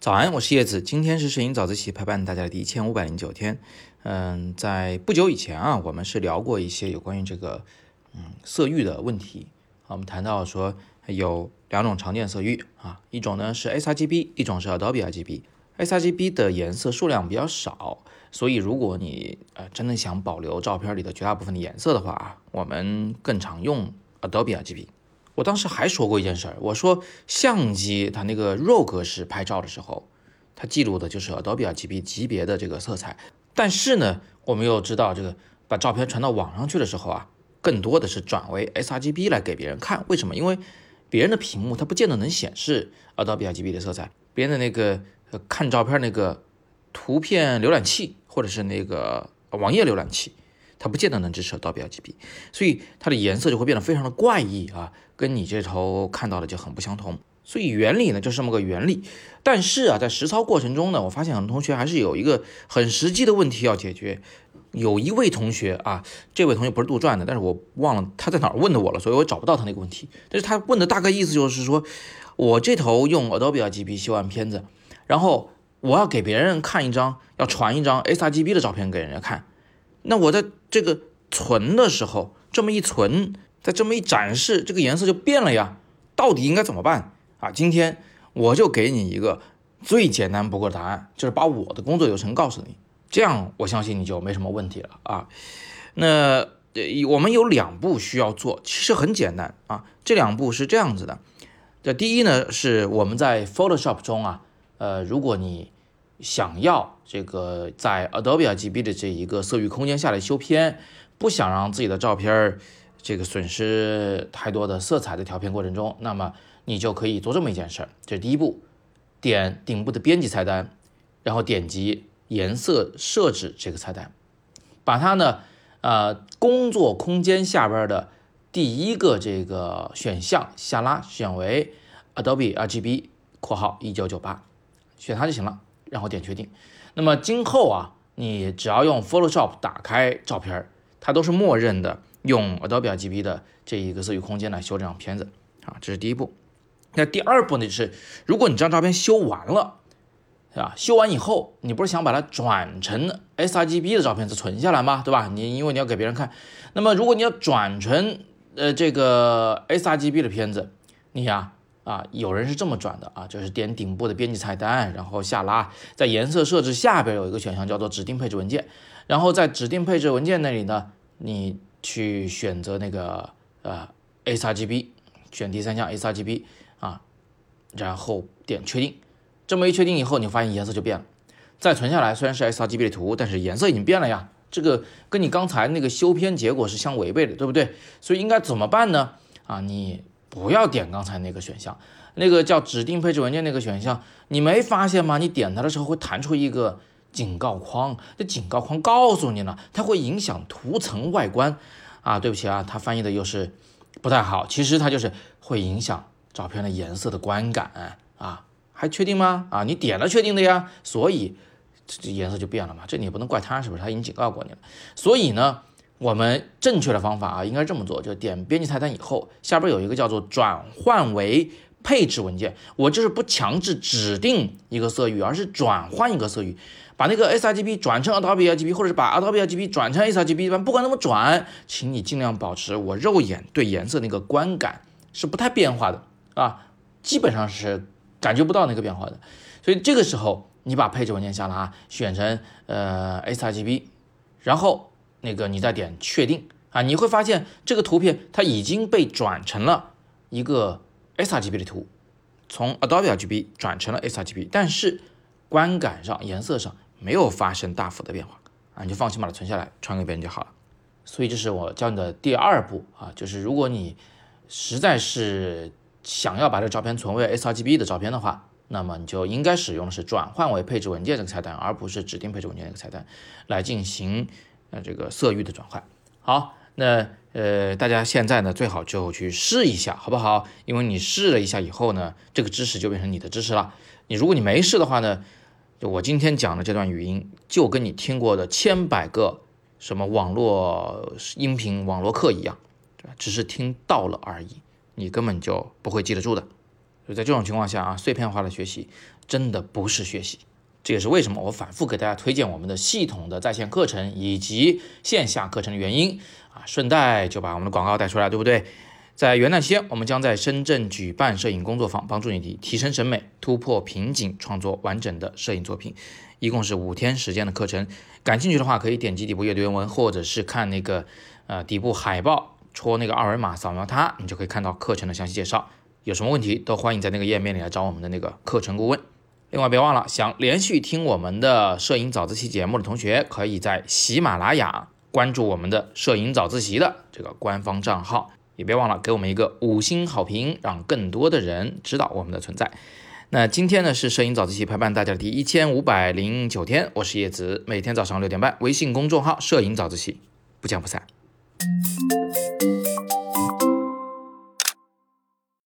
早安，我是叶子。今天是摄影早自习陪伴大家的第一千五百零九天。嗯，在不久以前啊，我们是聊过一些有关于这个嗯色域的问题。我们谈到说有两种常见色域啊，一种呢是 sRGB，一种是 Adobe RGB。sRGB 的颜色数量比较少，所以如果你呃真的想保留照片里的绝大部分的颜色的话啊，我们更常用 Adobe RGB。我当时还说过一件事儿，我说相机它那个 RAW 格式拍照的时候，它记录的就是 Adobe RGB 级别的这个色彩。但是呢，我们又知道这个把照片传到网上去的时候啊，更多的是转为 sRGB 来给别人看。为什么？因为别人的屏幕它不见得能显示 Adobe RGB 的色彩，别人的那个看照片那个图片浏览器或者是那个网页浏览器。它不见得能支持 Adobe RGB，所以它的颜色就会变得非常的怪异啊，跟你这头看到的就很不相同。所以原理呢就是这么个原理。但是啊，在实操过程中呢，我发现很多同学还是有一个很实际的问题要解决。有一位同学啊，这位同学不是杜撰的，但是我忘了他在哪儿问的我了，所以我找不到他那个问题。但是他问的大概意思就是说，我这头用 Adobe RGB 修完片子，然后我要给别人看一张，要传一张 sRGB 的照片给人家看。那我在这个存的时候，这么一存，再这么一展示，这个颜色就变了呀。到底应该怎么办啊？今天我就给你一个最简单不过的答案，就是把我的工作流程告诉你，这样我相信你就没什么问题了啊。那我们有两步需要做，其实很简单啊。这两步是这样子的，这第一呢是我们在 Photoshop 中啊，呃，如果你想要这个在 Adobe RGB 的这一个色域空间下来修片，不想让自己的照片儿这个损失太多的色彩的调片过程中，那么你就可以做这么一件事儿，这是第一步，点顶部的编辑菜单，然后点击颜色设置这个菜单，把它呢，呃，工作空间下边的第一个这个选项下拉，选为 Adobe RGB（ 括号一九九八），选它就行了。然后点确定，那么今后啊，你只要用 Photoshop 打开照片，它都是默认的用 Adobe RGB 的这一个色域空间来修这张片子啊，这是第一步。那第二步呢，就是如果你这张照片修完了，是吧？修完以后，你不是想把它转成 sRGB 的照片再存下来吗？对吧？你因为你要给别人看，那么如果你要转成呃这个 sRGB 的片子，你呀。啊，有人是这么转的啊，就是点顶部的编辑菜单，然后下拉，在颜色设置下边有一个选项叫做指定配置文件，然后在指定配置文件那里呢，你去选择那个呃 sRGB，选第三项 sRGB 啊，然后点确定，这么一确定以后，你发现颜色就变了，再存下来虽然是 sRGB 的图，但是颜色已经变了呀，这个跟你刚才那个修片结果是相违背的，对不对？所以应该怎么办呢？啊，你。不要点刚才那个选项，那个叫指定配置文件那个选项，你没发现吗？你点它的时候会弹出一个警告框，这警告框告诉你了，它会影响图层外观啊。对不起啊，它翻译的又是不太好，其实它就是会影响照片的颜色的观感啊。还确定吗？啊，你点了确定的呀，所以这颜色就变了嘛。这你也不能怪它，是不是？它已经警告过你了，所以呢。我们正确的方法啊，应该这么做：就点编辑菜单以后，下边有一个叫做转换为配置文件。我就是不强制指定一个色域，而是转换一个色域，把那个 sRGB 转成 Adobe RGB，或者是把 Adobe RGB 转成 sRGB。不管怎么转，请你尽量保持我肉眼对颜色那个观感是不太变化的啊，基本上是感觉不到那个变化的。所以这个时候，你把配置文件下拉，选成呃 sRGB，然后。那个你再点确定啊，你会发现这个图片它已经被转成了一个 sRGB 的图，从 Adobe RGB 转成了 sRGB，但是观感上、颜色上没有发生大幅的变化啊，你就放心把它存下来，传给别人就好了。所以这是我教你的第二步啊，就是如果你实在是想要把这个照片存为 sRGB 的照片的话，那么你就应该使用的是转换为配置文件这个菜单，而不是指定配置文件这个菜单来进行。呃，这个色域的转换，好，那呃，大家现在呢最好就去试一下，好不好？因为你试了一下以后呢，这个知识就变成你的知识了。你如果你没试的话呢，就我今天讲的这段语音，就跟你听过的千百个什么网络音频网络课一样，对吧？只是听到了而已，你根本就不会记得住的。所以在这种情况下啊，碎片化的学习真的不是学习。这也是为什么我反复给大家推荐我们的系统的在线课程以及线下课程的原因顺带就把我们的广告带出来，对不对？在元旦期间，我们将在深圳举办摄影工作坊，帮助你提提升审美、突破瓶颈，创作完整的摄影作品。一共是五天时间的课程，感兴趣的话可以点击底部阅读原文，或者是看那个呃底部海报，戳那个二维码扫描它，你就可以看到课程的详细介绍。有什么问题都欢迎在那个页面里来找我们的那个课程顾问。另外别忘了，想连续听我们的摄影早自习节目的同学，可以在喜马拉雅关注我们的摄影早自习的这个官方账号。也别忘了给我们一个五星好评，让更多的人知道我们的存在。那今天呢是摄影早自习陪伴大家的第一千五百零九天，我是叶子，每天早上六点半，微信公众号“摄影早自习”，不见不散。